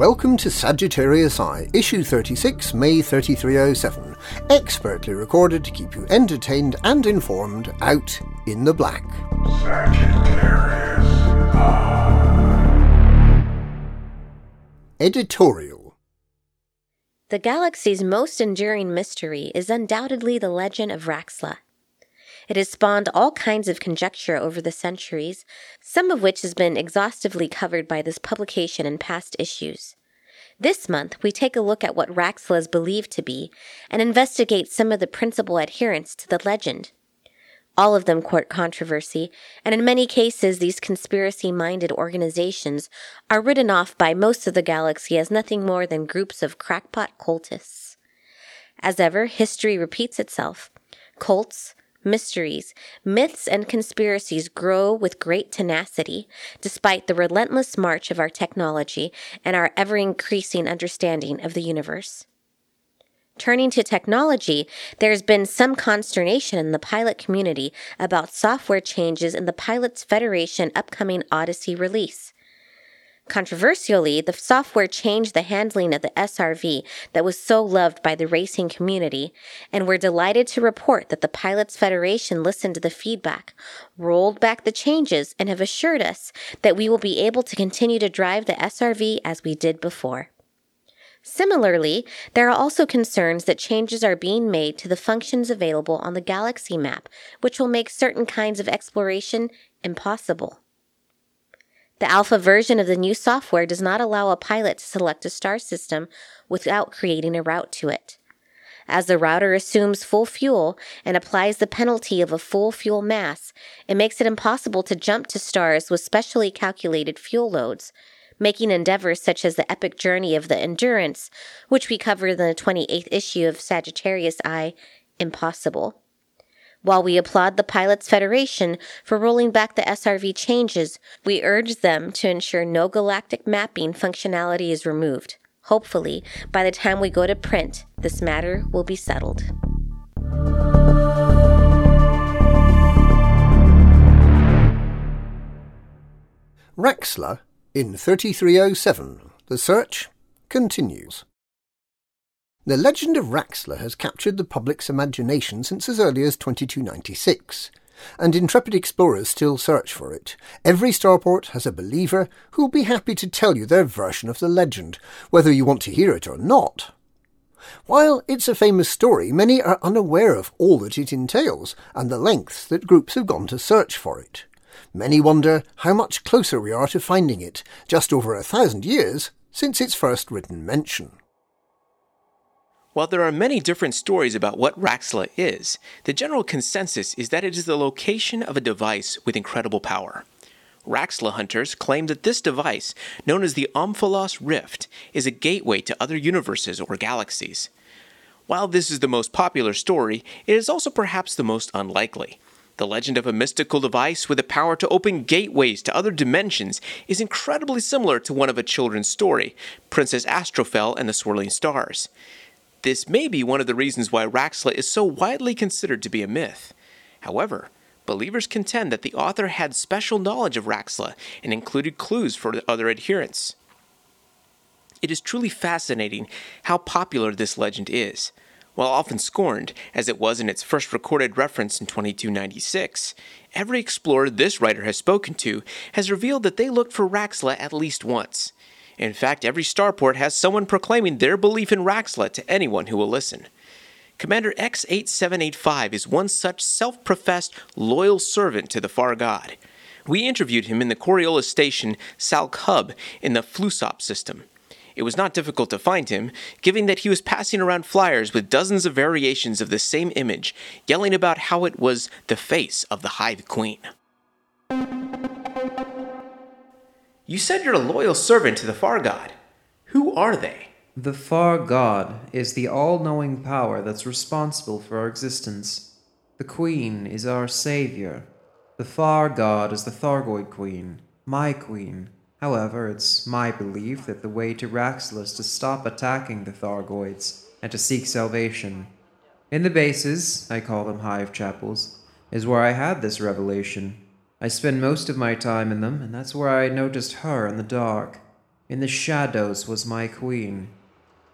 Welcome to Sagittarius Eye, issue 36, May 3307, expertly recorded to keep you entertained and informed out in the black. Sagittarius Editorial The galaxy's most enduring mystery is undoubtedly the legend of Raxxla. It has spawned all kinds of conjecture over the centuries, some of which has been exhaustively covered by this publication in past issues. This month, we take a look at what Raxxla is believed to be and investigate some of the principal adherents to the legend. All of them court controversy, and in many cases, these conspiracy minded organizations are written off by most of the galaxy as nothing more than groups of crackpot cultists. As ever, history repeats itself. Cults, mysteries, myths, and conspiracies grow with great tenacity, despite the relentless march of our technology and our ever increasing understanding of the universe. Turning to technology, there's been some consternation in the pilot community about software changes in the Pilots Federation upcoming Odyssey release. Controversially, the software changed the handling of the SRV that was so loved by the racing community, and we're delighted to report that the Pilots Federation listened to the feedback, rolled back the changes, and have assured us that we will be able to continue to drive the SRV as we did before. Similarly, there are also concerns that changes are being made to the functions available on the galaxy map, which will make certain kinds of exploration impossible. The alpha version of the new software does not allow a pilot to select a star system without creating a route to it. As the router assumes full fuel and applies the penalty of a full fuel mass, it makes it impossible to jump to stars with specially calculated fuel loads, making endeavors such as the epic journey of the Endurance, which we cover in the 28th issue of Sagittarius Eye, impossible. While we applaud the Pilots Federation for rolling back the SRV changes, we urge them to ensure no galactic mapping functionality is removed. Hopefully, by the time we go to print, this matter will be settled. Raxxla in 3307. The search continues. The legend of Raxxla has captured the public's imagination since as early as 2296, and intrepid explorers still search for it. Every starport has a believer who will be happy to tell you their version of the legend, whether you want to hear it or not. While it's a famous story, many are unaware of all that it entails and the lengths that groups have gone to search for it. Many wonder how much closer we are to finding it, just over a thousand years since its first written mention. While there are many different stories about what Raxxla is, the general consensus is that it is the location of a device with incredible power. Raxxla hunters claim that this device, known as the Omphalos Rift, is a gateway to other universes or galaxies. While this is the most popular story, it is also perhaps the most unlikely. The legend of a mystical device with the power to open gateways to other dimensions is incredibly similar to one of a children's story, Princess Astrophel and the Swirling Stars. This may be one of the reasons why Raxxla is so widely considered to be a myth. However, believers contend that the author had special knowledge of Raxxla and included clues for other adherents. It is truly fascinating how popular this legend is. While often scorned, as it was in its first recorded reference in 2296, every explorer this writer has spoken to has revealed that they looked for Raxxla at least once. In fact, every starport has someone proclaiming their belief in Raxxla to anyone who will listen. Commander X8785 is one such self professed loyal servant to the far god. We interviewed him in the Coriolis station Salk Hub in the Flusop system. It was not difficult to find him, given that he was passing around flyers with dozens of variations of the same image, yelling about how it was the face of the Hive Queen. You said you're a loyal servant to the Far God. Who are they? The Far God is the all knowing power that's responsible for our existence. The Queen is our savior. The Far God is the Thargoid Queen, my queen. However, it's my belief that the way to Raxxla is to stop attacking the Thargoids and to seek salvation. In the bases, I call them hive chapels, is where I had this revelation. I spend most of my time in them, and that's where I noticed her in the dark. In the shadows was my queen.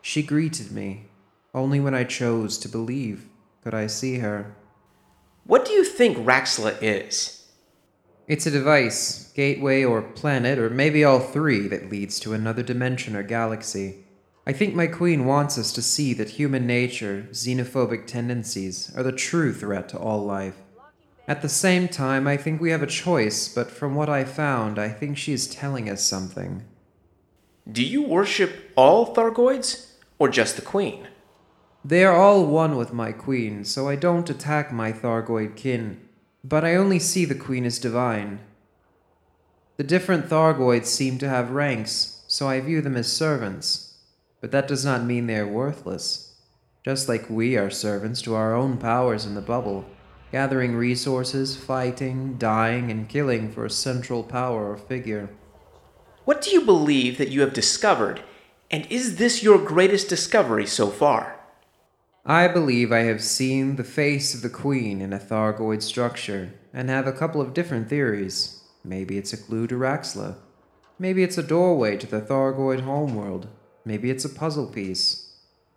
She greeted me. Only when I chose to believe could I see her. What do you think Raxxla is? It's a device, gateway, or planet, or maybe all three, that leads to another dimension or galaxy. I think my queen wants us to see that human nature, xenophobic tendencies, are the true threat to all life. At the same time, I think we have a choice, but from what I found, I think she is telling us something. Do you worship all Thargoids, or just the Queen? They are all one with my queen, so I don't attack my Thargoid kin, but I only see the queen as divine. The different Thargoids seem to have ranks, so I view them as servants, but that does not mean they are worthless. Just like we are servants to our own powers in the bubble, gathering resources, fighting, dying, and killing for a central power or figure. What do you believe that you have discovered, and is this your greatest discovery so far? I believe I have seen the face of the Queen in a Thargoid structure, and have a couple of different theories. Maybe it's a clue to Raxxla. Maybe it's a doorway to the Thargoid homeworld. Maybe it's a puzzle piece.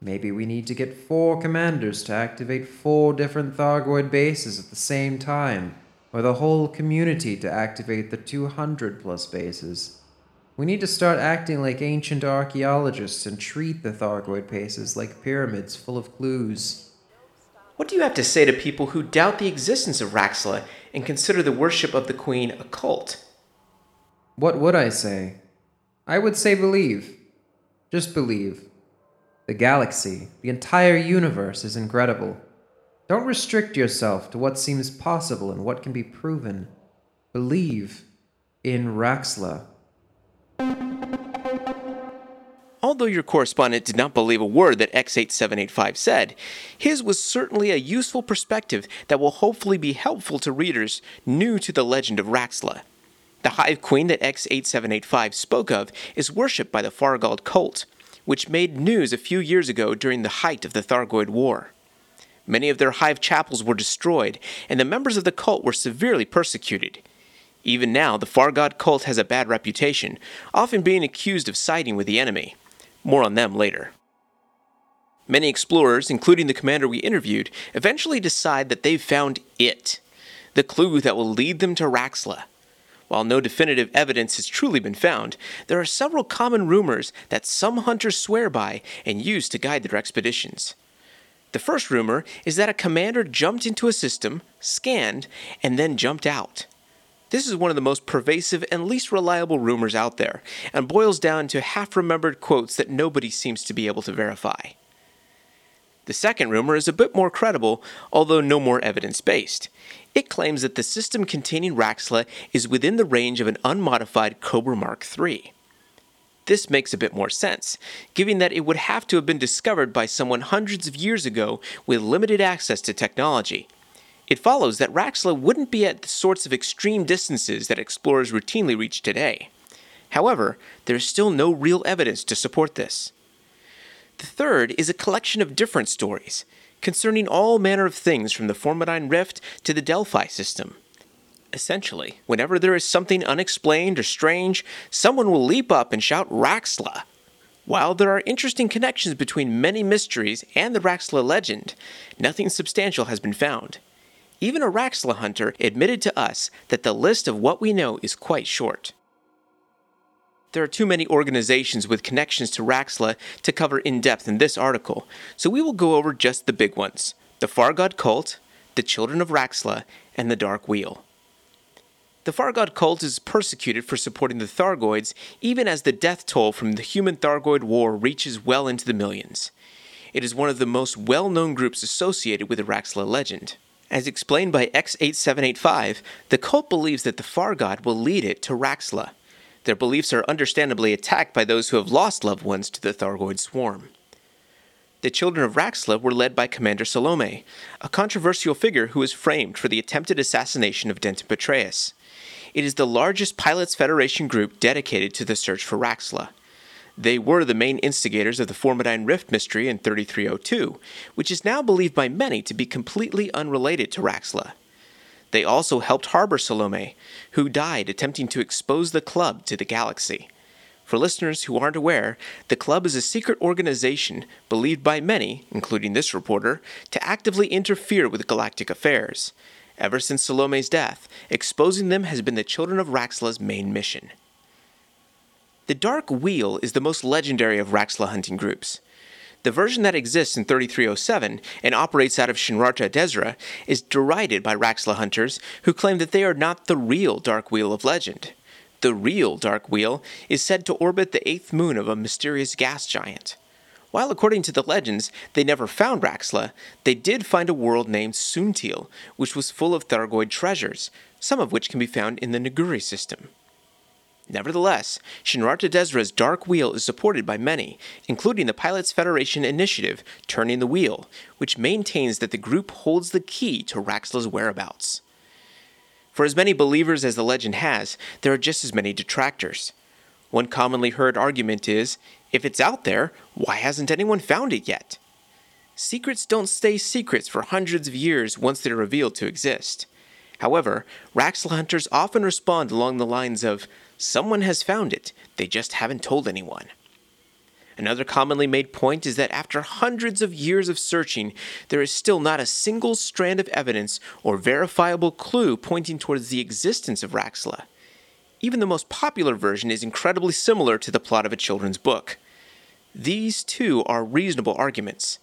Maybe we need to get four commanders to activate four different Thargoid bases at the same time, or the whole community to activate the 200 plus bases. We need to start acting like ancient archaeologists and treat the Thargoid bases like pyramids full of clues. What do you have to say to people who doubt the existence of Raxxla and consider the worship of the Queen a cult? What would I say? I would say believe. Just believe. The galaxy, the entire universe is incredible. Don't restrict yourself to what seems possible and what can be proven. Believe in Raxxla. Although your correspondent did not believe a word that X8785 said, his was certainly a useful perspective that will hopefully be helpful to readers new to the legend of Raxxla. The Hive Queen that X8785 spoke of is worshipped by the Fargod cult, which made news a few years ago during the height of the Thargoid War. Many of their hive chapels were destroyed, and the members of the cult were severely persecuted. Even now, the Fargod cult has a bad reputation, often being accused of siding with the enemy. More on them later. Many explorers, including the commander we interviewed, eventually decide that they've found it, the clue that will lead them to Raxxla. While no definitive evidence has truly been found, there are several common rumors that some hunters swear by and use to guide their expeditions. The first rumor is that a commander jumped into a system, scanned, and then jumped out. This is one of the most pervasive and least reliable rumors out there, and boils down to half remembered quotes that nobody seems to be able to verify. The second rumor is a bit more credible, although no more evidence based. It claims that the system containing Raxxla is within the range of an unmodified Cobra Mark III. This makes a bit more sense, given that it would have to have been discovered by someone hundreds of years ago with limited access to technology. It follows that Raxxla wouldn't be at the sorts of extreme distances that explorers routinely reach today. However, there is still no real evidence to support this. The third is a collection of different stories, concerning all manner of things from the Formidine Rift to the Delphi system. Essentially, whenever there is something unexplained or strange, someone will leap up and shout Raxxla. While there are interesting connections between many mysteries and the Raxxla legend, nothing substantial has been found. Even a Raxxla hunter admitted to us that the list of what we know is quite short. There are too many organizations with connections to Raxxla to cover in depth in this article, so we will go over just the big ones the Fargod cult, the Children of Raxxla, and the Dark Wheel. The Fargod cult is persecuted for supporting the Thargoids, even as the death toll from the human Thargoid war reaches well into the millions. It is one of the most well known groups associated with the Raxxla legend. As explained by X8785, the cult believes that the Fargod will lead it to Raxxla. Their beliefs are understandably attacked by those who have lost loved ones to the Thargoid swarm. The children of Raxxla were led by Commander Salome, a controversial figure who was framed for the attempted assassination of Denton Patreus. It is the largest Pilots Federation group dedicated to the search for Raxxla. They were the main instigators of the Formidine Rift mystery in 3302, which is now believed by many to be completely unrelated to Raxxla. They also helped harbor Salome, who died attempting to expose the club to the galaxy. For listeners who aren't aware, the club is a secret organization believed by many, including this reporter, to actively interfere with galactic affairs. Ever since Salome's death, exposing them has been the Children of Raxxla's main mission. The Dark Wheel is the most legendary of Raxxla hunting groups. The version that exists in 3307 and operates out of Shinrarta Dezhra is derided by Raxxla hunters who claim that they are not the real Dark Wheel of legend. The real Dark Wheel is said to orbit the eighth moon of a mysterious gas giant. While according to the legends they never found Raxxla, they did find a world named Suntil, which was full of Thargoid treasures, some of which can be found in the Naguri system. Nevertheless, Shinrarta Dezhra's Dark Wheel is supported by many, including the Pilots Federation initiative Turning the Wheel, which maintains that the group holds the key to Raxxla's whereabouts. For as many believers as the legend has, there are just as many detractors. One commonly heard argument is if it's out there, why hasn't anyone found it yet? Secrets don't stay secrets for hundreds of years once they're revealed to exist. However, Raxxla hunters often respond along the lines of, Someone has found it, they just haven't told anyone. Another commonly made point is that after hundreds of years of searching, there is still not a single strand of evidence or verifiable clue pointing towards the existence of Raxxla. Even the most popular version is incredibly similar to the plot of a children's book. These, two are reasonable arguments.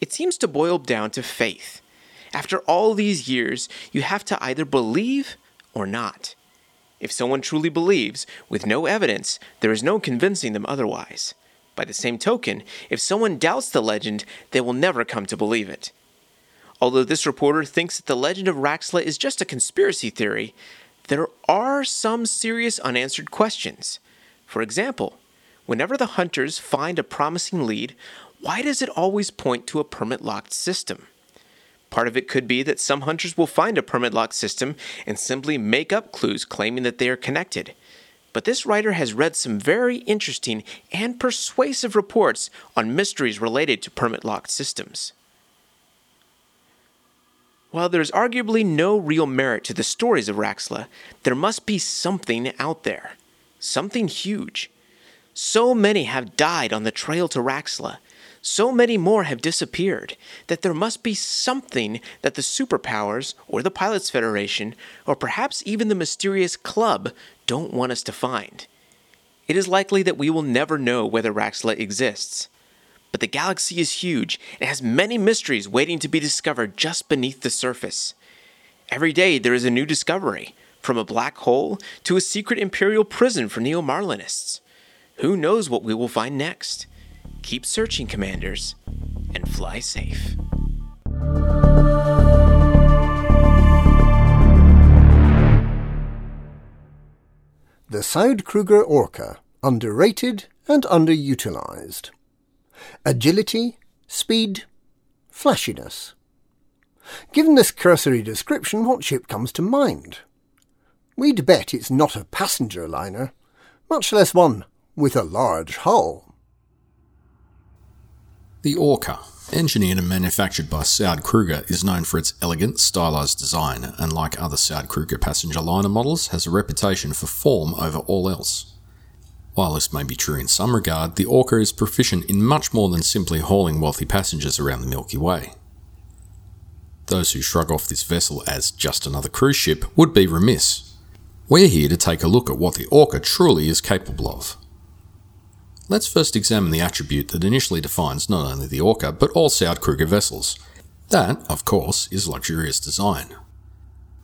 It seems to boil down to faith. After all these years, you have to either believe or not. If someone truly believes, with no evidence, there is no convincing them otherwise. By the same token, if someone doubts the legend, they will never come to believe it. Although this reporter thinks that the legend of Raxxla is just a conspiracy theory, there are some serious unanswered questions. For example, whenever the hunters find a promising lead, why does it always point to a permit locked system? Part of it could be that some hunters will find a permit locked system and simply make up clues claiming that they are connected. But this writer has read some very interesting and persuasive reports on mysteries related to permit locked systems. While there's arguably no real merit to the stories of Raxxla, there must be something out there. Something huge. So many have died on the trail to Raxxla. So many more have disappeared that there must be something that the superpowers, or the Pilots Federation, or perhaps even the mysterious club don't want us to find. It is likely that we will never know whether Raxxla exists. But the galaxy is huge and has many mysteries waiting to be discovered just beneath the surface. Every day there is a new discovery, from a black hole to a secret imperial prison for neo Marlinists. Who knows what we will find next? Keep searching, Commanders, and fly safe. The Saud-Kruger Orca, underrated and underutilized. Agility, speed, flashiness. Given this cursory description, what ship comes to mind? We'd bet it's not a passenger liner, much less one with a large hull. The Orca, engineered and manufactured by Saud-Kruger, is known for its elegant, stylized design, and like other Saud-Kruger passenger liner models, has a reputation for form over all else. While this may be true in some regard, the Orca is proficient in much more than simply hauling wealthy passengers around the Milky Way. Those who shrug off this vessel as just another cruise ship would be remiss. We're here to take a look at what the Orca truly is capable of. Let's first examine the attribute that initially defines not only the Orca, but all Saud-Kruger vessels. That, of course, is luxurious design.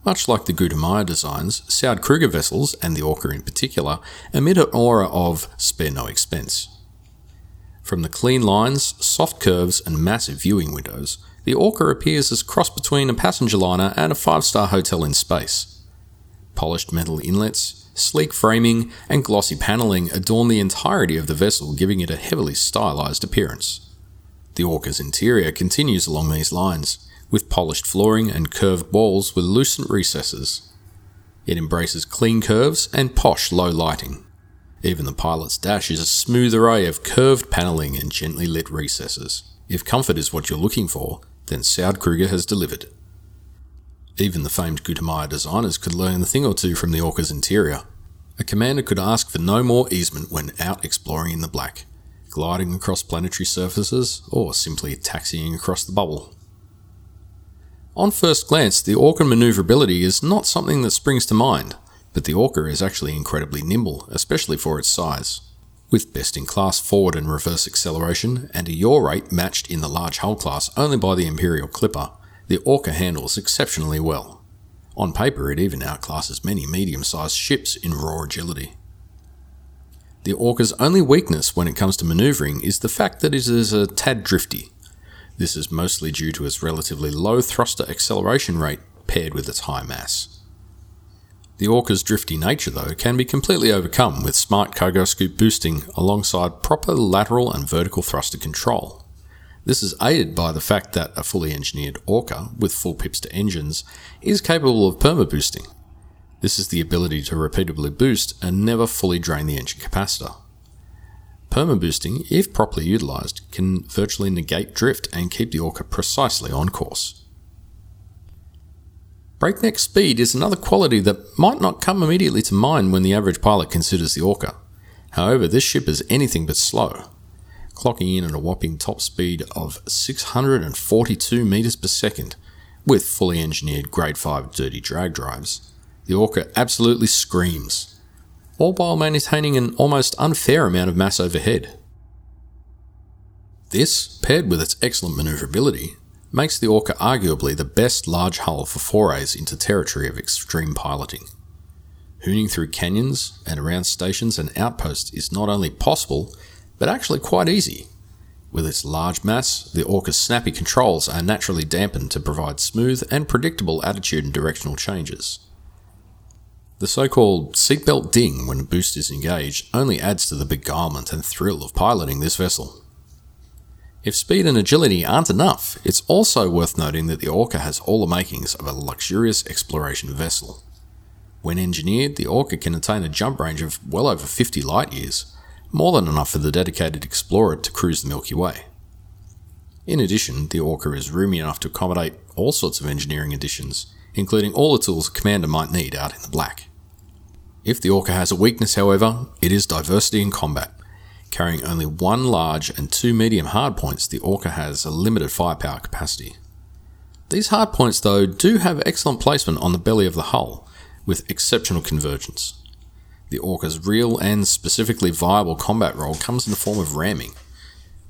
Much like the Gutamaya designs, Saud-Kruger vessels, and the Orca in particular, emit an aura of spare no expense. From the clean lines, soft curves, and massive viewing windows, the Orca appears as cross between a passenger liner and a five star hotel in space. Polished metal inlets, sleek framing, and glossy panelling adorn the entirety of the vessel, giving it a heavily stylized appearance. The Orca's interior continues along these lines, with polished flooring and curved walls with lucent recesses. It embraces clean curves and posh low lighting. Even the pilot's dash is a smooth array of curved panelling and gently lit recesses. If comfort is what you're looking for, then Saud-Kruger has delivered. Even the famed Gutamaya designers could learn a thing or two from the Orca's interior. A commander could ask for no more easement when out exploring in the black, gliding across planetary surfaces, or simply taxiing across the bubble. On first glance, the Orca maneuverability is not something that springs to mind, but the Orca is actually incredibly nimble, especially for its size. With best in class forward and reverse acceleration and a yaw rate matched in the large hull class only by the Imperial Clipper, the Orca handles exceptionally well. On paper, it even outclasses many medium sized ships in raw agility. The Orca's only weakness when it comes to manoeuvring is the fact that it is a tad drifty. This is mostly due to its relatively low thruster acceleration rate paired with its high mass. The Orca's drifty nature, though, can be completely overcome with smart cargo scoop boosting alongside proper lateral and vertical thruster control. This is aided by the fact that a fully engineered Orca with full pips to engines is capable of perma boosting. This is the ability to repeatedly boost and never fully drain the engine capacitor. Perma boosting, if properly utilised, can virtually negate drift and keep the Orca precisely on course. Breakneck speed is another quality that might not come immediately to mind when the average pilot considers the Orca. However, this ship is anything but slow, clocking in at a whopping top speed of 642 meters per second with fully engineered grade 5 dirty drag drives. The Orca absolutely screams, all while maintaining an almost unfair amount of mass overhead. This, paired with its excellent maneuverability, makes the Orca arguably the best large hull for forays into territory of extreme piloting. Hooning through canyons and around stations and outposts is not only possible, but actually quite easy. With its large mass, the Orca's snappy controls are naturally dampened to provide smooth and predictable attitude and directional changes. The so called seatbelt ding when a boost is engaged only adds to the beguilement and thrill of piloting this vessel. If speed and agility aren't enough, it's also worth noting that the Orca has all the makings of a luxurious exploration vessel. When engineered, the Orca can attain a jump range of well over 50 light years, more than enough for the dedicated explorer to cruise the Milky Way. In addition, the Orca is roomy enough to accommodate all sorts of engineering additions, including all the tools a commander might need out in the black. If the Orca has a weakness, however, it is diversity in combat. Carrying only one large and two medium hardpoints, the Orca has a limited firepower capacity. These hardpoints, though, do have excellent placement on the belly of the hull, with exceptional convergence. The Orca's real and specifically viable combat role comes in the form of ramming.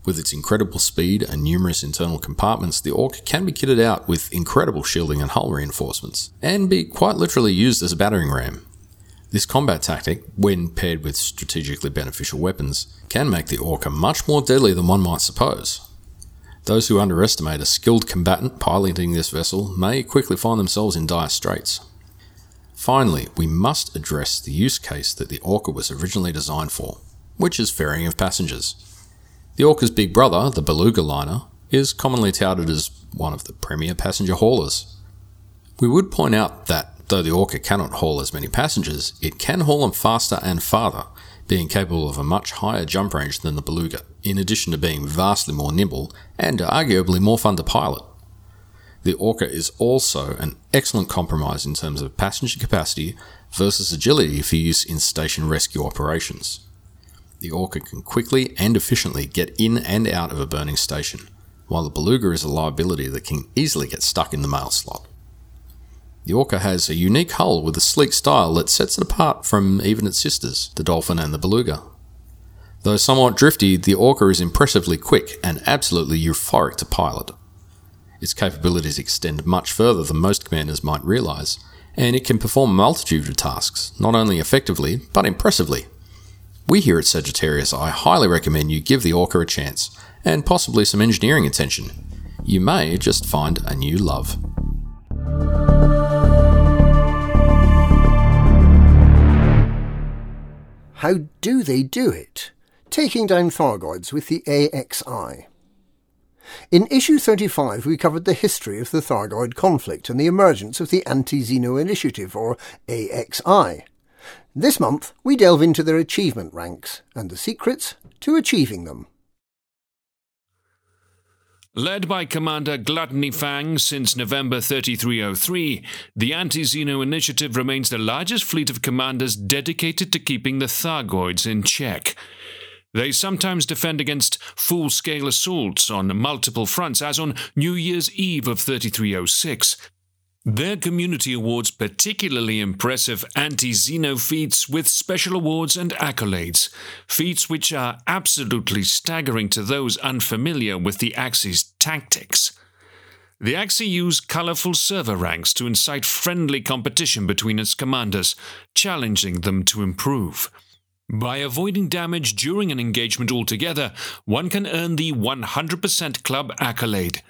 With its incredible speed and numerous internal compartments, the Orca can be kitted out with incredible shielding and hull reinforcements, and be quite literally used as a battering ram. This combat tactic, when paired with strategically beneficial weapons, can make the Orca much more deadly than one might suppose. Those who underestimate a skilled combatant piloting this vessel may quickly find themselves in dire straits. Finally, we must address the use case that the Orca was originally designed for, which is ferrying of passengers. The Orca's big brother, the Beluga liner, is commonly touted as one of the premier passenger haulers. We would point out that though the Orca cannot haul as many passengers, it can haul them faster and farther, being capable of a much higher jump range than the Beluga, in addition to being vastly more nimble and arguably more fun to pilot. The Orca is also an excellent compromise in terms of passenger capacity versus agility for use in station rescue operations. The Orca can quickly and efficiently get in and out of a burning station, while the Beluga is a liability that can easily get stuck in the mail slot. The Orca has a unique hull with a sleek style that sets it apart from even its sisters, the Dolphin and the Beluga. Though somewhat drifty, the Orca is impressively quick and absolutely euphoric to pilot. Its capabilities extend much further than most commanders might realise, and it can perform a multitude of tasks, not only effectively, but impressively. We here at Sagittarius Eye highly recommend you give the Orca a chance, and possibly some engineering attention. You may just find a new love. How do they do it? Taking down Thargoids with the AXI. In issue 35, we covered the history of the Thargoid conflict and the emergence of the Anti Xeno Initiative, or AXI. This month, we delve into their achievement ranks and the secrets to achieving them. Led by Commander Gluttony Fang since November 3303, the Anti Xeno Initiative remains the largest fleet of commanders dedicated to keeping the Thargoids in check. They sometimes defend against full scale assaults on multiple fronts, as on New Year's Eve of 3306. Their community awards particularly impressive anti Xeno feats with special awards and accolades, feats which are absolutely staggering to those unfamiliar with the Axis tactics. The Axis use colorful server ranks to incite friendly competition between its commanders, challenging them to improve. By avoiding damage during an engagement altogether, one can earn the 100% Club accolade.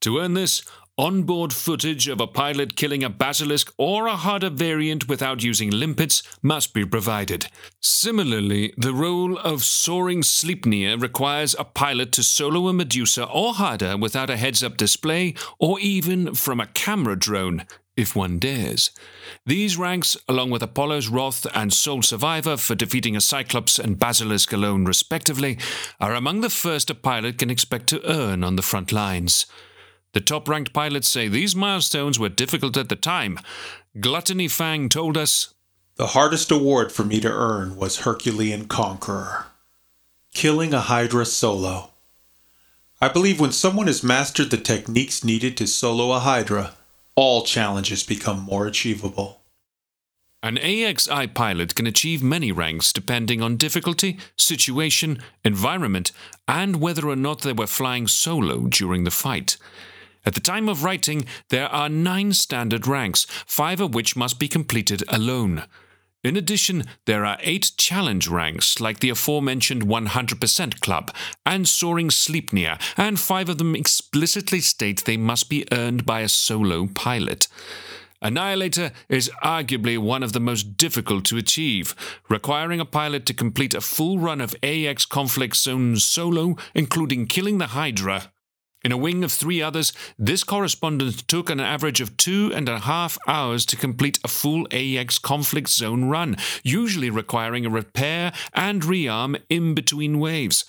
To earn this, onboard footage of a pilot killing a basilisk or a harder variant without using limpets must be provided. Similarly, the role of soaring Sleipnir requires a pilot to solo a Medusa or harder without a heads up display or even from a camera drone, if one dares. These ranks, along with Apollo's Wrath and Sole Survivor for defeating a Cyclops and Basilisk alone, respectively, are among the first a pilot can expect to earn on the front lines. The top ranked pilots say these milestones were difficult at the time. Gluttony Fang told us The hardest award for me to earn was Herculean Conqueror. Killing a Hydra solo. I believe when someone has mastered the techniques needed to solo a Hydra, all challenges become more achievable. An AXI pilot can achieve many ranks depending on difficulty, situation, environment, and whether or not they were flying solo during the fight. At the time of writing, there are nine standard ranks, five of which must be completed alone. In addition, there are eight challenge ranks, like the aforementioned 100% Club and Soaring Sleipnir, and five of them explicitly state they must be earned by a solo pilot. Annihilator is arguably one of the most difficult to achieve, requiring a pilot to complete a full run of AX Conflict Zone solo, including killing the Hydra. In a wing of three others, this correspondent took an average of two and a half hours to complete a full AX conflict zone run, usually requiring a repair and rearm in between waves.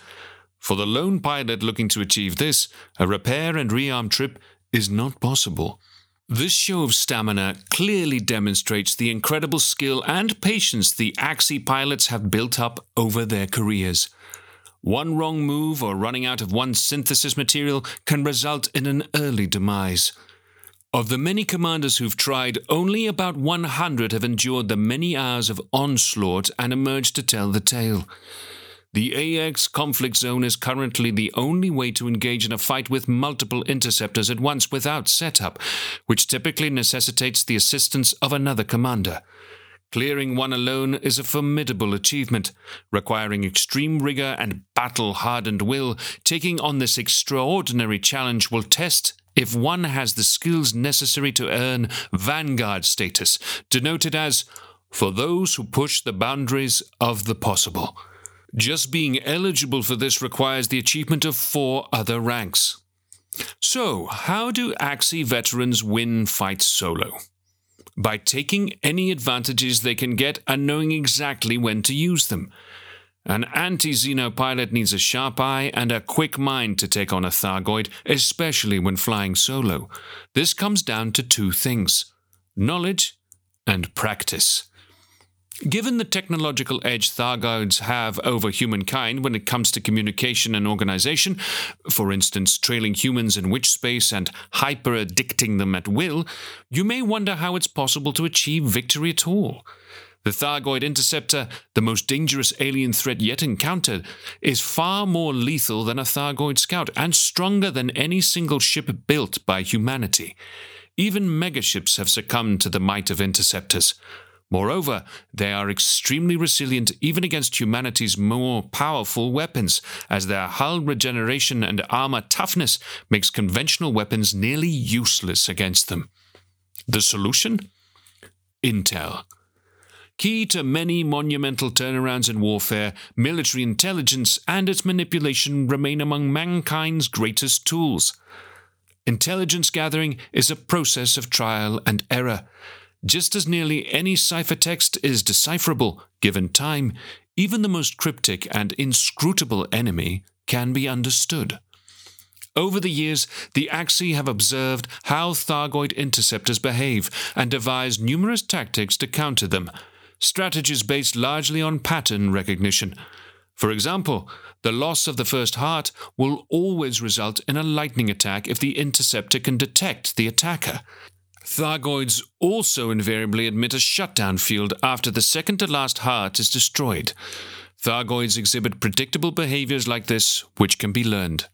For the lone pilot looking to achieve this, a repair and rearm trip is not possible. This show of stamina clearly demonstrates the incredible skill and patience the Axi pilots have built up over their careers. One wrong move or running out of one synthesis material can result in an early demise. Of the many commanders who've tried, only about 100 have endured the many hours of onslaught and emerged to tell the tale. The AX conflict zone is currently the only way to engage in a fight with multiple interceptors at once without setup, which typically necessitates the assistance of another commander. Clearing one alone is a formidable achievement, requiring extreme rigor and battle hardened will. Taking on this extraordinary challenge will test if one has the skills necessary to earn Vanguard status, denoted as for those who push the boundaries of the possible. Just being eligible for this requires the achievement of four other ranks. So, how do Axi veterans win fights solo? By taking any advantages they can get and knowing exactly when to use them. An anti Xeno pilot needs a sharp eye and a quick mind to take on a Thargoid, especially when flying solo. This comes down to two things knowledge and practice. Given the technological edge Thargoids have over humankind when it comes to communication and organization, for instance, trailing humans in witch space and hyperdicting them at will, you may wonder how it's possible to achieve victory at all. The Thargoid Interceptor, the most dangerous alien threat yet encountered, is far more lethal than a Thargoid Scout and stronger than any single ship built by humanity. Even megaships have succumbed to the might of interceptors. Moreover, they are extremely resilient even against humanity's more powerful weapons, as their hull regeneration and armor toughness makes conventional weapons nearly useless against them. The solution? Intel. Key to many monumental turnarounds in warfare, military intelligence and its manipulation remain among mankind's greatest tools. Intelligence gathering is a process of trial and error. Just as nearly any ciphertext is decipherable given time, even the most cryptic and inscrutable enemy can be understood. Over the years, the Axi have observed how Thargoid interceptors behave and devised numerous tactics to counter them, strategies based largely on pattern recognition. For example, the loss of the first heart will always result in a lightning attack if the interceptor can detect the attacker. Thargoids also invariably admit a shutdown field after the second to last heart is destroyed. Thargoids exhibit predictable behaviors like this, which can be learned.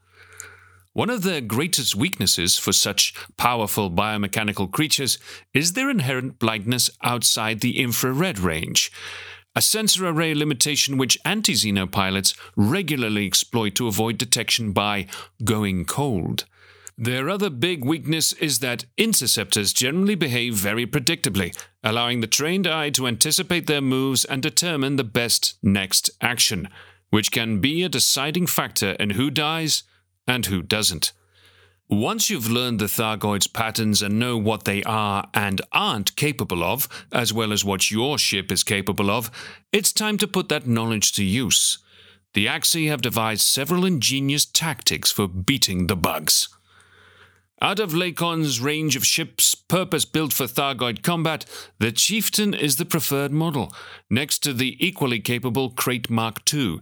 One of the greatest weaknesses for such powerful biomechanical creatures is their inherent blindness outside the infrared range, a sensor array limitation which anti Xeno pilots regularly exploit to avoid detection by going cold. Their other big weakness is that interceptors generally behave very predictably, allowing the trained eye to anticipate their moves and determine the best next action, which can be a deciding factor in who dies and who doesn't. Once you've learned the Thargoid's patterns and know what they are and aren't capable of, as well as what your ship is capable of, it's time to put that knowledge to use. The Axii have devised several ingenious tactics for beating the bugs. Out of Lakon's range of ships purpose built for Thargoid combat, the Chieftain is the preferred model, next to the equally capable Krait Mark II,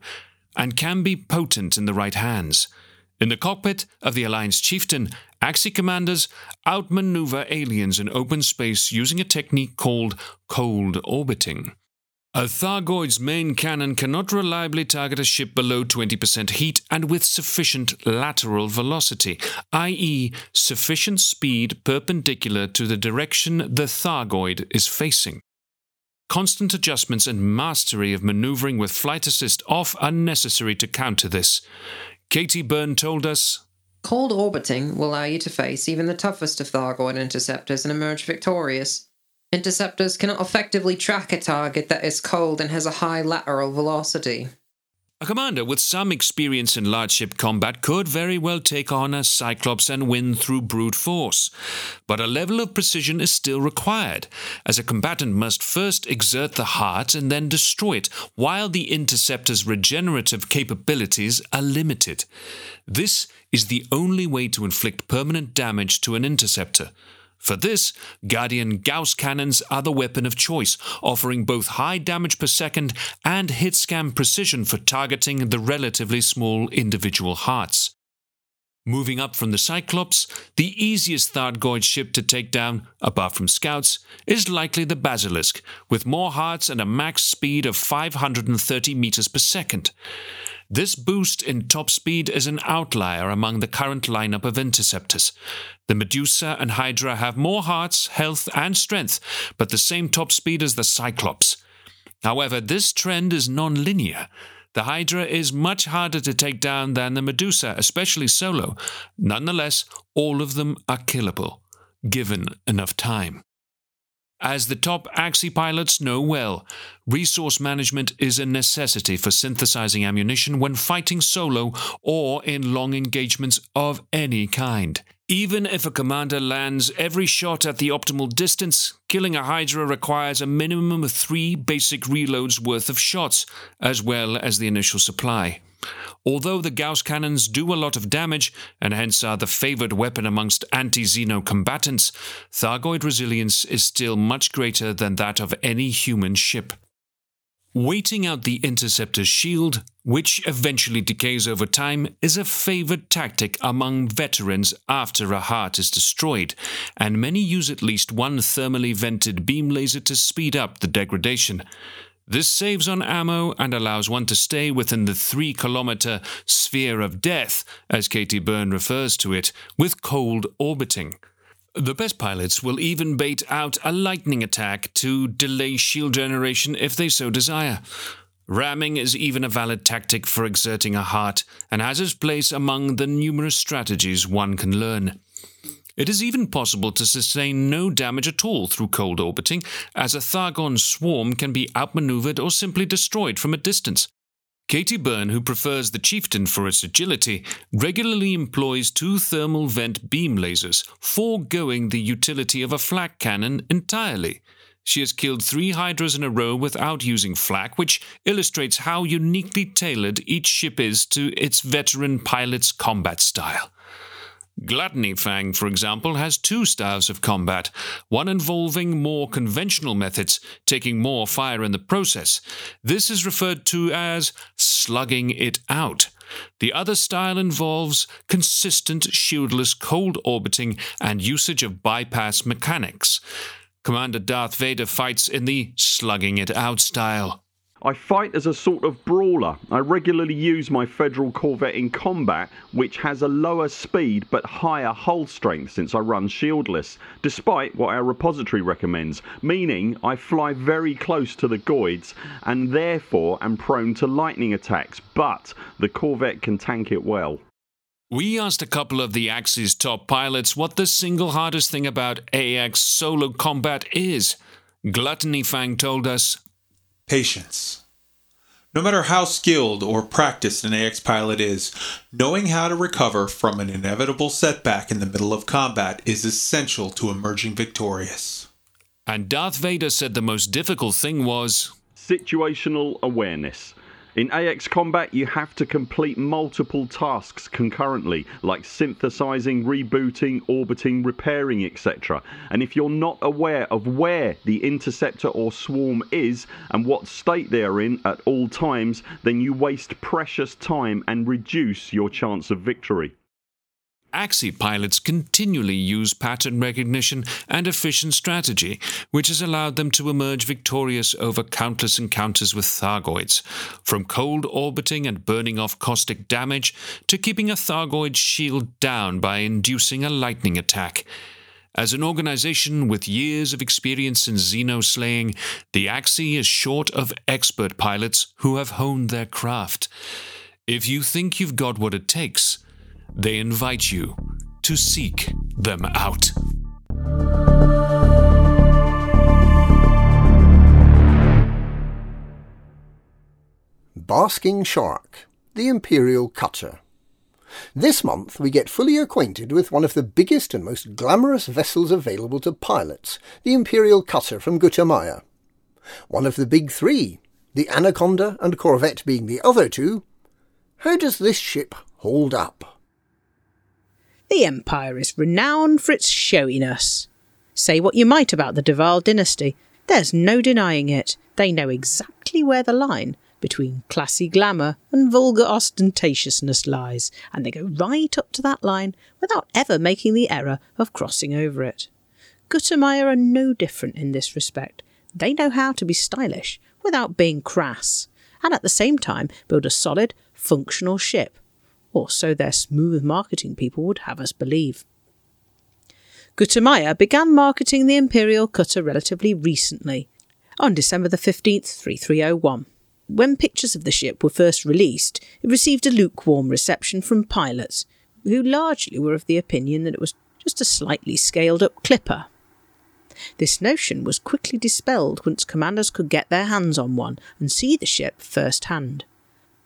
and can be potent in the right hands. In the cockpit of the Alliance Chieftain, Axii commanders outmaneuver aliens in open space using a technique called cold orbiting. A Thargoid's main cannon cannot reliably target a ship below 20% heat and with sufficient lateral velocity, i.e., sufficient speed perpendicular to the direction the Thargoid is facing. Constant adjustments and mastery of maneuvering with flight assist off are necessary to counter this. Katie Byrne told us Cold orbiting will allow you to face even the toughest of Thargoid interceptors and emerge victorious. Interceptors cannot effectively track a target that is cold and has a high lateral velocity. A commander with some experience in large ship combat could very well take on a Cyclops and win through brute force. But a level of precision is still required, as a combatant must first exert the heart and then destroy it, while the interceptor's regenerative capabilities are limited. This is the only way to inflict permanent damage to an interceptor. For this, Guardian Gauss cannons are the weapon of choice, offering both high damage per second and hit scan precision for targeting the relatively small individual hearts. Moving up from the Cyclops, the easiest Thargoid ship to take down, apart from scouts, is likely the Basilisk, with more hearts and a max speed of 530 meters per second. This boost in top speed is an outlier among the current lineup of interceptors. The Medusa and Hydra have more hearts, health, and strength, but the same top speed as the Cyclops. However, this trend is non linear. The Hydra is much harder to take down than the Medusa, especially solo. Nonetheless, all of them are killable, given enough time. As the top Axii pilots know well, resource management is a necessity for synthesizing ammunition when fighting solo or in long engagements of any kind. Even if a commander lands every shot at the optimal distance, killing a Hydra requires a minimum of three basic reloads worth of shots, as well as the initial supply. Although the Gauss cannons do a lot of damage, and hence are the favored weapon amongst anti Xeno combatants, Thargoid resilience is still much greater than that of any human ship. Waiting out the interceptor's shield, which eventually decays over time, is a favored tactic among veterans after a heart is destroyed, and many use at least one thermally vented beam laser to speed up the degradation. This saves on ammo and allows one to stay within the three kilometer sphere of death, as Katie Byrne refers to it, with cold orbiting. The best pilots will even bait out a lightning attack to delay shield generation if they so desire. Ramming is even a valid tactic for exerting a heart and has its place among the numerous strategies one can learn. It is even possible to sustain no damage at all through cold orbiting, as a Thargon swarm can be outmaneuvered or simply destroyed from a distance. Katie Byrne, who prefers the Chieftain for its agility, regularly employs two thermal vent beam lasers, foregoing the utility of a flak cannon entirely. She has killed three Hydras in a row without using flak, which illustrates how uniquely tailored each ship is to its veteran pilot's combat style. Gluttony Fang, for example, has two styles of combat, one involving more conventional methods, taking more fire in the process. This is referred to as slugging it out. The other style involves consistent shieldless cold orbiting and usage of bypass mechanics. Commander Darth Vader fights in the slugging it out style. I fight as a sort of brawler. I regularly use my Federal Corvette in combat, which has a lower speed but higher hull strength since I run shieldless, despite what our repository recommends, meaning I fly very close to the Goids and therefore am prone to lightning attacks, but the Corvette can tank it well. We asked a couple of the AXI's top pilots what the single hardest thing about AX solo combat is. Gluttony Fang told us Patience. No matter how skilled or practiced an AX pilot is, knowing how to recover from an inevitable setback in the middle of combat is essential to emerging victorious. And Darth Vader said the most difficult thing was situational awareness. In AX combat, you have to complete multiple tasks concurrently, like synthesizing, rebooting, orbiting, repairing, etc. And if you're not aware of where the interceptor or swarm is and what state they are in at all times, then you waste precious time and reduce your chance of victory. AXI pilots continually use pattern recognition and efficient strategy, which has allowed them to emerge victorious over countless encounters with Thargoids, from cold orbiting and burning off caustic damage to keeping a Thargoid shield down by inducing a lightning attack. As an organization with years of experience in Xeno slaying, the AXI is short of expert pilots who have honed their craft. If you think you've got what it takes, they invite you to seek them out. Basking Shark, the Imperial Cutter. This month we get fully acquainted with one of the biggest and most glamorous vessels available to pilots, the Imperial Cutter from Gutamaya. One of the big three, the Anaconda and Corvette being the other two. How does this ship hold up? The Empire is renowned for its showiness. Say what you might about the Duval dynasty, there's no denying it. They know exactly where the line between classy glamour and vulgar ostentatiousness lies, and they go right up to that line without ever making the error of crossing over it. Gutamaya are no different in this respect. They know how to be stylish without being crass, and at the same time build a solid, functional ship, or so their smooth marketing people would have us believe. Gutamaya began marketing the Imperial Cutter relatively recently, on December the 15th, 3301. When pictures of the ship were first released, it received a lukewarm reception from pilots, who largely were of the opinion that it was just a slightly scaled up clipper. This notion was quickly dispelled once commanders could get their hands on one and see the ship first hand.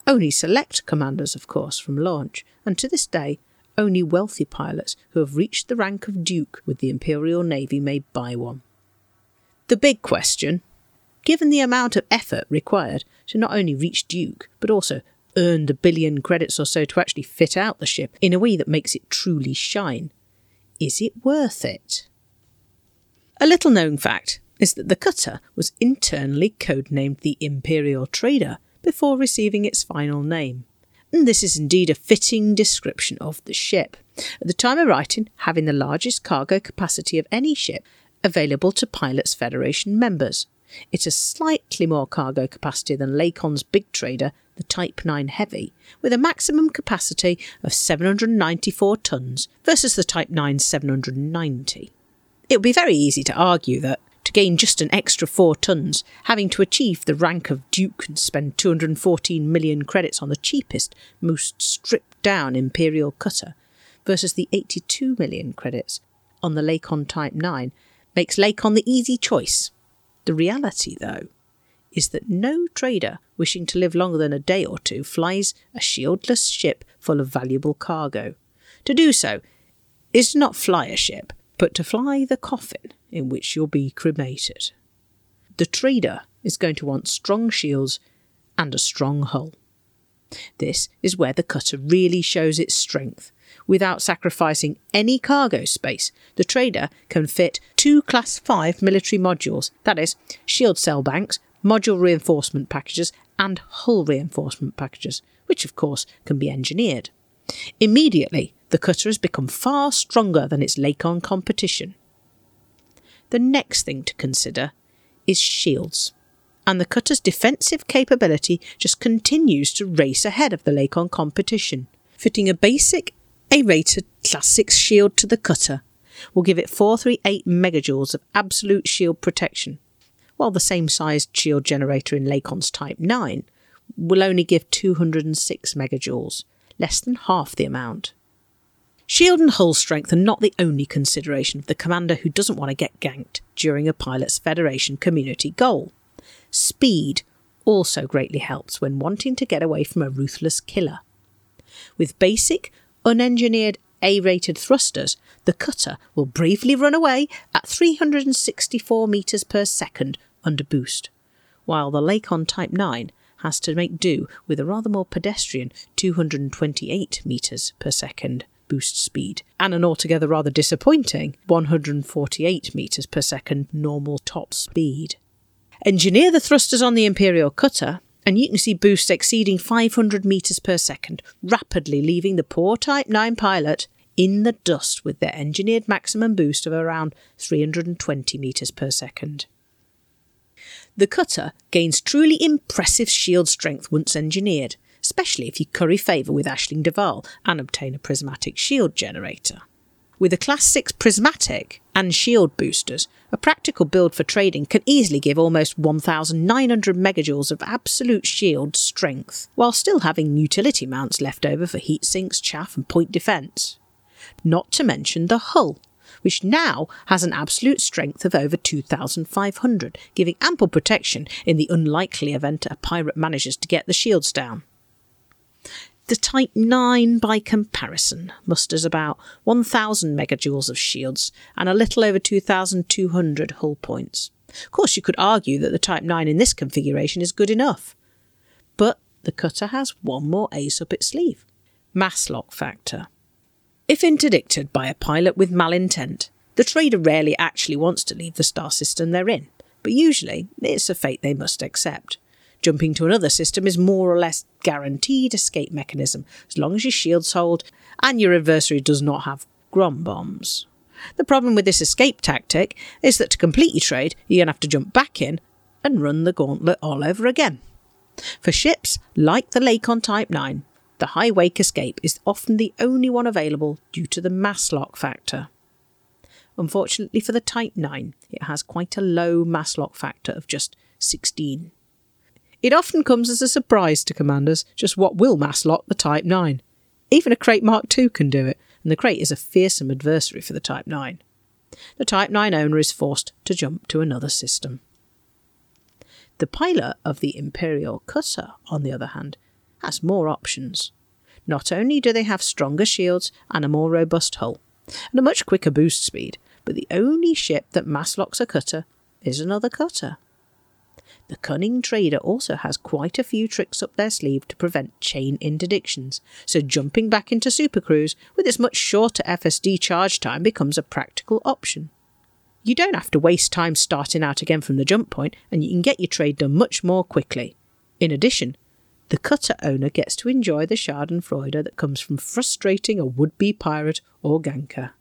Only select commanders, of course, from launch, and to this day, only wealthy pilots who have reached the rank of Duke with the Imperial Navy may buy one. The big question given the amount of effort required to not only reach Duke, but also earn the billion credits or so to actually fit out the ship in a way that makes it truly shine, is it worth it? A little known fact is that the cutter was internally codenamed the Imperial Trader before receiving its final name. And this is indeed a fitting description of the ship. At the time of writing, having the largest cargo capacity of any ship available to Pilots Federation members. It has slightly more cargo capacity than Lakon's big trader, the Type 9 Heavy, with a maximum capacity of 794 tons versus the Type 9 790. It would be very easy to argue that gain just an extra four tons, having to achieve the rank of Duke and spend 214 million credits on the cheapest, most stripped down Imperial cutter, versus the 82 million credits on the Lakon Type 9, makes Lakon the easy choice. The reality, though, is that no trader wishing to live longer than a day or two flies a shieldless ship full of valuable cargo. To do so is to not fly a ship, but to fly the coffin in which you'll be cremated. The trader is going to want strong shields and a strong hull. This is where the cutter really shows its strength, without sacrificing any cargo space, the trader can fit two Class 5 military modules that is, shield cell banks, module reinforcement packages, and hull reinforcement packages, which of course can be engineered. Immediately, the cutter has become far stronger than its Lakon competition. The next thing to consider is shields, and the cutter's defensive capability just continues to race ahead of the Lakon competition. Fitting a basic A-rated Class 6 shield to the cutter will give it 438 megajoules of absolute shield protection, while the same sized shield generator in Lakon's Type 9 will only give 206 megajoules, less than half the amount. Shield and hull strength are not the only consideration of the commander who doesn't want to get ganked during a pilot's Federation community goal. Speed also greatly helps when wanting to get away from a ruthless killer. With basic, unengineered A rated thrusters, the cutter will bravely run away at 364 metres per second under boost, while the Lakon Type 9 has to make do with a rather more pedestrian 228 metres per second boost speed and an altogether rather disappointing 148 metres per second normal top speed. Engineer the thrusters on the Imperial cutter, and you can see boosts exceeding 500 metres per second, rapidly leaving the poor Type 9 pilot in the dust with their engineered maximum boost of around 320 metres per second. The cutter gains truly impressive shield strength once engineered, especially if you curry favour with Aisling Duval and obtain a prismatic shield generator. With a Class 6 prismatic and shield boosters, a practical build for trading can easily give almost 1,900 megajoules of absolute shield strength, while still having utility mounts left over for heat sinks, chaff, and point defence. Not to mention the hull, which now has an absolute strength of over 2,500, giving ample protection in the unlikely event a pirate manages to get the shields down. The Type 9, by comparison, musters about 1,000 megajoules of shields and a little over 2,200 hull points. Of course, you could argue that the Type 9 in this configuration is good enough. But the cutter has one more ace up its sleeve mass lock factor. If interdicted by a pilot with malintent, the trader rarely actually wants to leave the star system they're in, but usually it's a fate they must accept. Jumping to another system is more or less guaranteed escape mechanism as long as your shields hold and your adversary does not have grom bombs. The problem with this escape tactic is that to complete your trade, you're going to have to jump back in and run the gauntlet all over again. For ships like the Lakon Type 9, the high wake escape is often the only one available due to the mass lock factor. Unfortunately for the Type 9, it has quite a low mass lock factor of just 16. It often comes as a surprise to commanders just what will mass lock the Type 9. Even a Krait Mark II can do it, and the Krait is a fearsome adversary for the Type 9. The Type 9 owner is forced to jump to another system. The pilot of the Imperial Cutter, on the other hand, has more options. Not only do they have stronger shields and a more robust hull, and a much quicker boost speed, but the only ship that mass locks a cutter is another cutter. The cunning trader also has quite a few tricks up their sleeve to prevent chain interdictions, so jumping back into Super Cruise with its much shorter FSD charge time becomes a practical option. You don't have to waste time starting out again from the jump point, and you can get your trade done much more quickly. In addition, the cutter owner gets to enjoy the schadenfreude that comes from frustrating a would be pirate or ganker.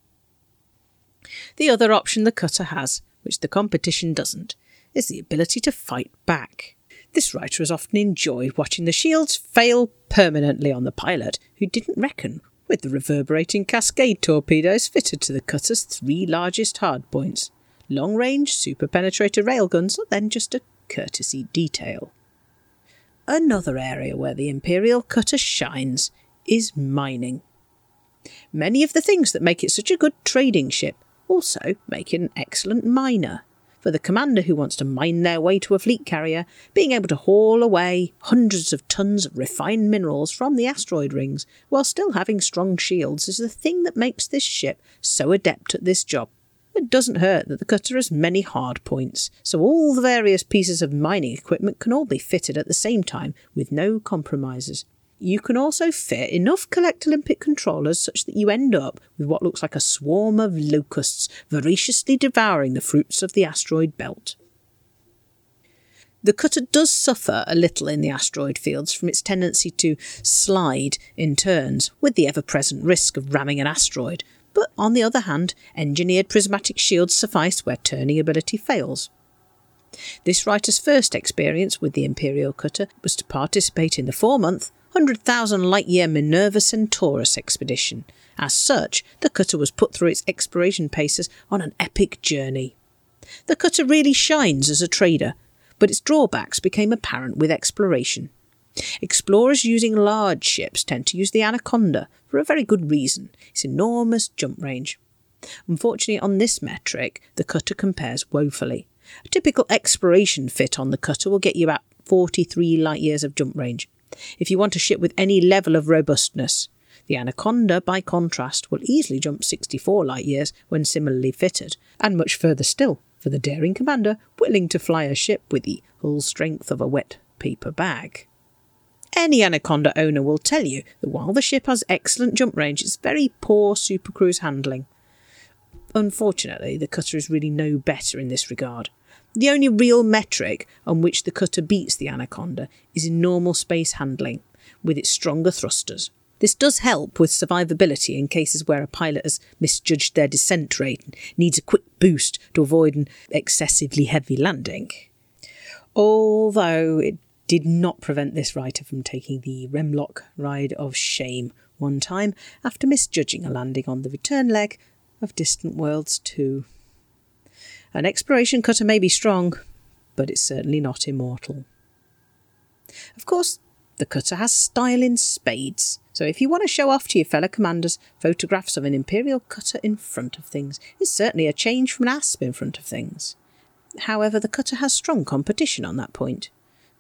The other option the cutter has, which the competition doesn't, is the ability to fight back. This writer has often enjoyed watching the shields fail permanently on the pilot, who didn't reckon with the reverberating cascade torpedoes fitted to the cutter's three largest hardpoints. Long range super penetrator railguns are then just a courtesy detail. Another area where the Imperial cutter shines is mining. Many of the things that make it such a good trading ship also make it an excellent miner. For the commander who wants to mine their way to a fleet carrier, being able to haul away hundreds of tons of refined minerals from the asteroid rings while still having strong shields is the thing that makes this ship so adept at this job. It doesn't hurt that the cutter has many hard points, so all the various pieces of mining equipment can all be fitted at the same time with no compromises. You can also fit enough collector limpet controllers such that you end up with what looks like a swarm of locusts voraciously devouring the fruits of the asteroid belt. The cutter does suffer a little in the asteroid fields from its tendency to slide in turns, with the ever present risk of ramming an asteroid, but on the other hand, engineered prismatic shields suffice where turning ability fails. This writer's first experience with the Imperial cutter was to participate in the four month, 100,000 light year Minerva Centaurus expedition. As such, the cutter was put through its exploration paces on an epic journey. The cutter really shines as a trader, but its drawbacks became apparent with exploration. Explorers using large ships tend to use the Anaconda for a very good reason its enormous jump range. Unfortunately, on this metric, the cutter compares woefully. A typical exploration fit on the cutter will get you about 43 light years of jump range. If you want a ship with any level of robustness, the Anaconda, by contrast, will easily jump 64 light years when similarly fitted, and much further still for the daring commander willing to fly a ship with the hull strength of a wet paper bag. Any Anaconda owner will tell you that while the ship has excellent jump range, it's very poor supercruise handling. Unfortunately, the cutter is really no better in this regard. The only real metric on which the cutter beats the Anaconda is in normal space handling, with its stronger thrusters. This does help with survivability in cases where a pilot has misjudged their descent rate and needs a quick boost to avoid an excessively heavy landing. Although it did not prevent this writer from taking the Remlok ride of shame one time after misjudging a landing on the return leg of Distant Worlds 2. An exploration cutter may be strong, but it's certainly not immortal. Of course, the cutter has style in spades, so if you want to show off to your fellow commanders, photographs of an Imperial cutter in front of things is certainly a change from an asp in front of things. However, the cutter has strong competition on that point.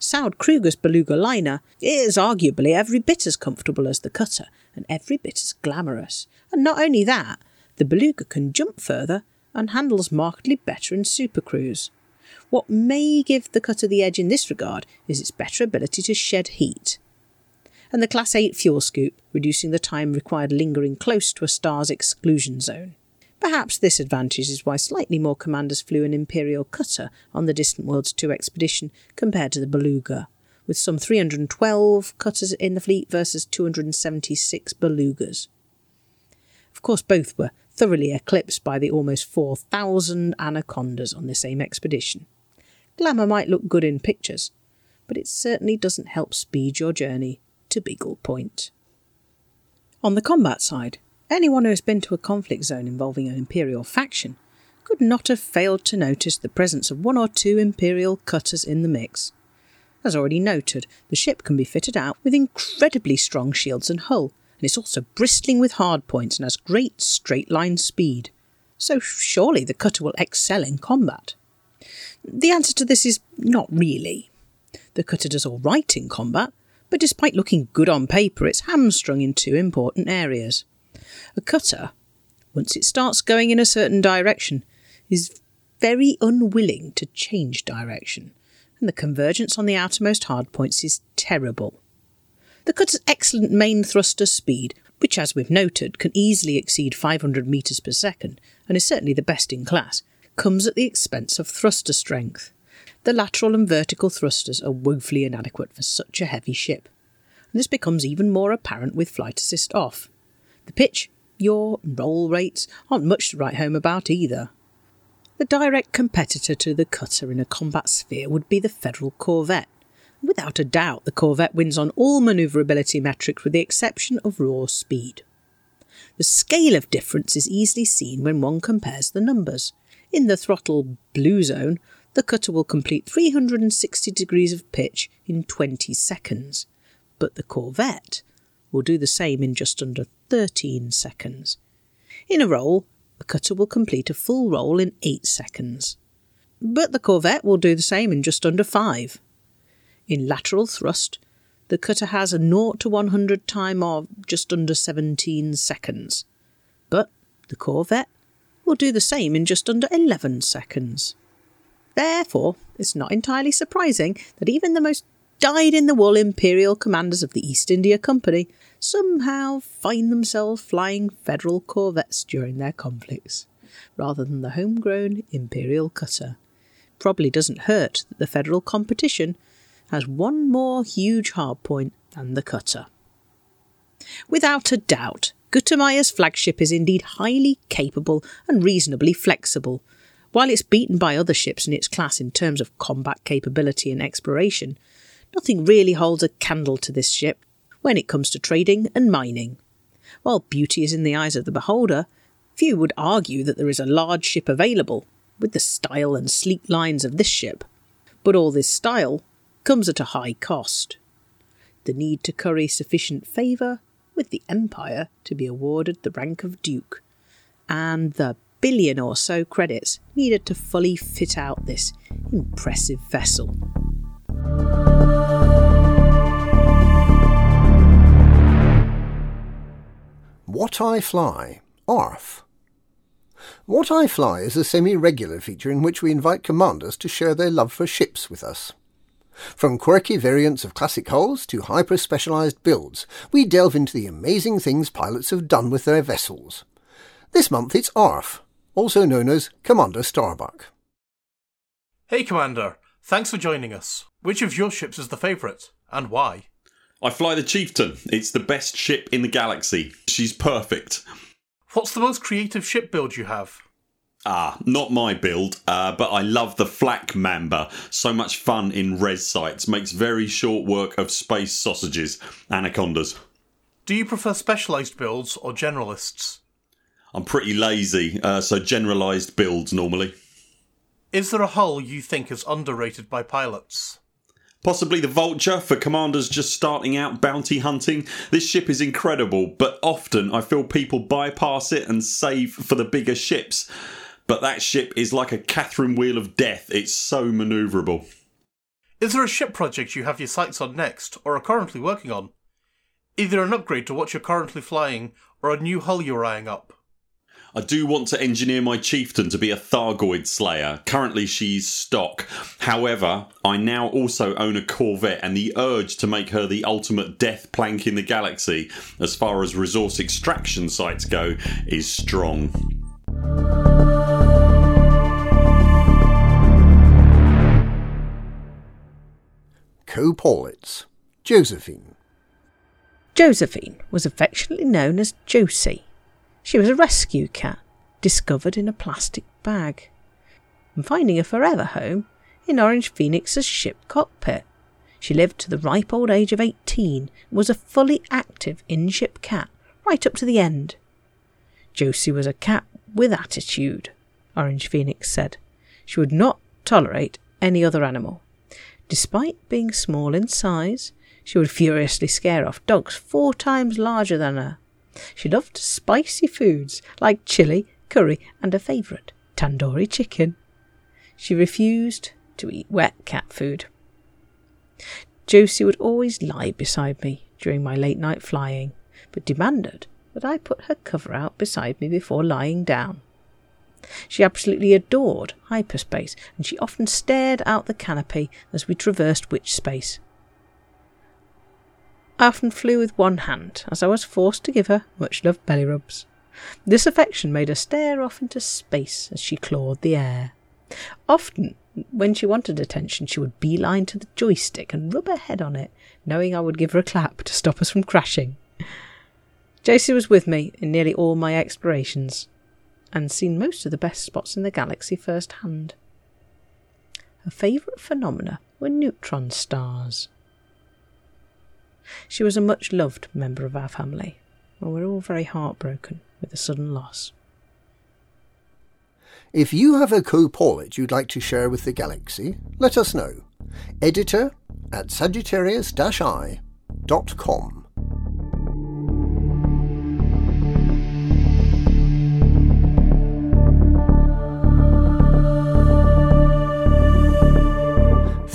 Saud Kruger's Beluga liner is arguably every bit as comfortable as the cutter and every bit as glamorous. And not only that, the Beluga can jump further and handles markedly better in supercruise. What may give the cutter the edge in this regard is its better ability to shed heat. And the Class 8 fuel scoop, reducing the time required lingering close to a star's exclusion zone. Perhaps this advantage is why slightly more commanders flew an Imperial cutter on the Distant Worlds 2 expedition compared to the Beluga, with some 312 cutters in the fleet versus 276 Belugas. Of course, both were thoroughly eclipsed by the almost 4,000 anacondas on the same expedition. Glamour might look good in pictures, but it certainly doesn't help speed your journey to Beagle Point. On the combat side, anyone who has been to a conflict zone involving an Imperial faction could not have failed to notice the presence of one or two Imperial cutters in the mix. As already noted, the ship can be fitted out with incredibly strong shields and hull, and it's also bristling with hardpoints and has great straight line speed. So surely the cutter will excel in combat. The answer to this is not really. The cutter does all right in combat, but despite looking good on paper, it's hamstrung in two important areas. A cutter, once it starts going in a certain direction, is very unwilling to change direction, and the convergence on the outermost hardpoints is terrible. The cutter's excellent main thruster speed, which, as we've noted, can easily exceed 500 metres per second, and is certainly the best in class, comes at the expense of thruster strength. The lateral and vertical thrusters are woefully inadequate for such a heavy ship. And this becomes even more apparent with flight assist off. The pitch, yaw, and roll rates aren't much to write home about either. The direct competitor to the cutter in a combat sphere would be the Federal Corvette, Without a doubt, the Corvette wins on all manoeuvrability metrics with the exception of raw speed. The scale of difference is easily seen when one compares the numbers. In the throttle blue zone, the cutter will complete 360 degrees of pitch in 20 seconds, but the Corvette will do the same in just under 13 seconds. In a roll, the cutter will complete a full roll in 8 seconds, but the Corvette will do the same in just under 5. In lateral thrust, the cutter has a 0 to 100 time of just under 17 seconds, but the Corvette will do the same in just under 11 seconds. Therefore, it's not entirely surprising that even the most dyed in the wool imperial commanders of the East India Company somehow find themselves flying federal corvettes during their conflicts, rather than the homegrown imperial cutter. Probably doesn't hurt that the federal competition has one more huge hardpoint than the cutter. Without a doubt, Gutamaya's flagship is indeed highly capable and reasonably flexible. While it's beaten by other ships in its class in terms of combat capability and exploration, nothing really holds a candle to this ship when it comes to trading and mining. While beauty is in the eyes of the beholder, few would argue that there is a large ship available, with the style and sleek lines of this ship. But all this style comes at a high cost. The need to curry sufficient favour with the Empire to be awarded the rank of Duke, and the billion or so credits needed to fully fit out this impressive vessel. What I Fly, ARF. What I Fly is a semi-regular feature in which we invite commanders to share their love for ships with us. From quirky variants of classic hulls to hyper-specialised builds, we delve into the amazing things pilots have done with their vessels. This month it's ARF, also known as Commander Starbuck. Hey Commander, thanks for joining us. Which of your ships is the favourite, and why? I fly the Chieftain. It's the best ship in the galaxy. She's perfect. What's the most creative ship build you have? Ah, not my build, uh, but I love the Flak Mamba. So much fun in res sites. Makes very short work of space sausages. Anacondas. Do you prefer specialised builds or generalists? I'm pretty lazy, uh, so generalised builds normally. Is there a hull you think is underrated by pilots? Possibly the Vulture for commanders just starting out bounty hunting. This ship is incredible, but often I feel people bypass it and save for the bigger ships. But that ship is like a Catherine Wheel of Death, it's so manoeuvrable. Is there a ship project you have your sights on next, or are currently working on? Either an upgrade to what you're currently flying, or a new hull you're eyeing up? I do want to engineer my chieftain to be a Thargoid Slayer. Currently, she's stock. However, I now also own a Corvette, and the urge to make her the ultimate death plank in the galaxy, as far as resource extraction sites go, is strong. Co-Paulets, Josephine. Josephine was affectionately known as Josie. She was a rescue cat, discovered in a plastic bag, and finding a forever home in Orange Phoenix's ship cockpit. She lived to the ripe old age of 18 and was a fully active in ship cat right up to the end. Josie was a cat with attitude, Orange Phoenix said. She would not tolerate any other animal. Despite being small in size, she would furiously scare off dogs four times larger than her. She loved spicy foods like chili, curry, and a favourite, tandoori chicken. She refused to eat wet cat food. Josie would always lie beside me during my late night flying, but demanded that I put her cover out beside me before lying down. She absolutely adored hyperspace, and she often stared out the canopy as we traversed witch space. I often flew with one hand, as I was forced to give her much loved belly rubs. This affection made her stare off into space as she clawed the air. Often, when she wanted attention, she would beeline to the joystick and rub her head on it, knowing I would give her a clap to stop us from crashing. Josie was with me in nearly all my explorations, and seen most of the best spots in the galaxy firsthand. Her favourite phenomena were neutron stars. She was a much loved member of our family, and we're all very heartbroken with the sudden loss. If you have a co-paulet you'd like to share with the galaxy, let us know. Editor at sagittarius-i.com.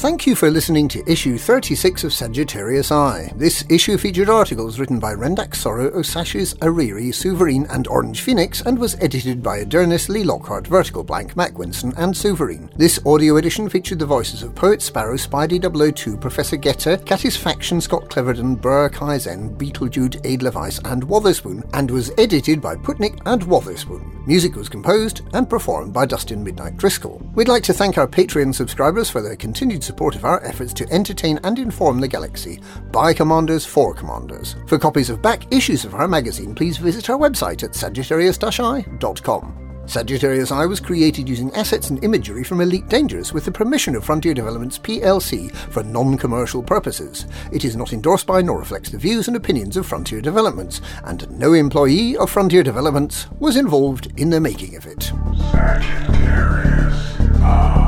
Thank you for listening to issue 36 of Sagittarius Eye. This issue featured articles written by Rendak Sorrow, Osashis, Ariri, Suverine, and Orange Phoenix, and was edited by Adernis, Lee Lockhart, Vertical Blank, Mac Winston, and Suverine. This audio edition featured the voices of Poet Sparrow, Spidey 002, Professor Getter, Catis Faction, Scott Cleverdon, Burr Kaizen, Beetlejude, Edelweiss, and Wotherspoon, and was edited by Putnik and Wotherspoon. Music was composed and performed by Dustin Midnight Driscoll. We'd like to thank our Patreon subscribers for their continued support of our efforts to entertain and inform the galaxy by commanders for commanders. For copies of back issues of our magazine, please visit our website at sagittarius-i.com. Sagittarius Eye was created using assets and imagery from Elite Dangerous with the permission of Frontier Developments plc for non commercial purposes. It is not endorsed by nor reflects the views and opinions of Frontier Developments, and no employee of Frontier Developments was involved in the making of it. Sagittarius.